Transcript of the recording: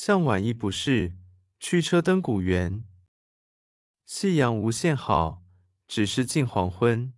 向晚意不适驱车登古原。夕阳无限好只是近黄昏。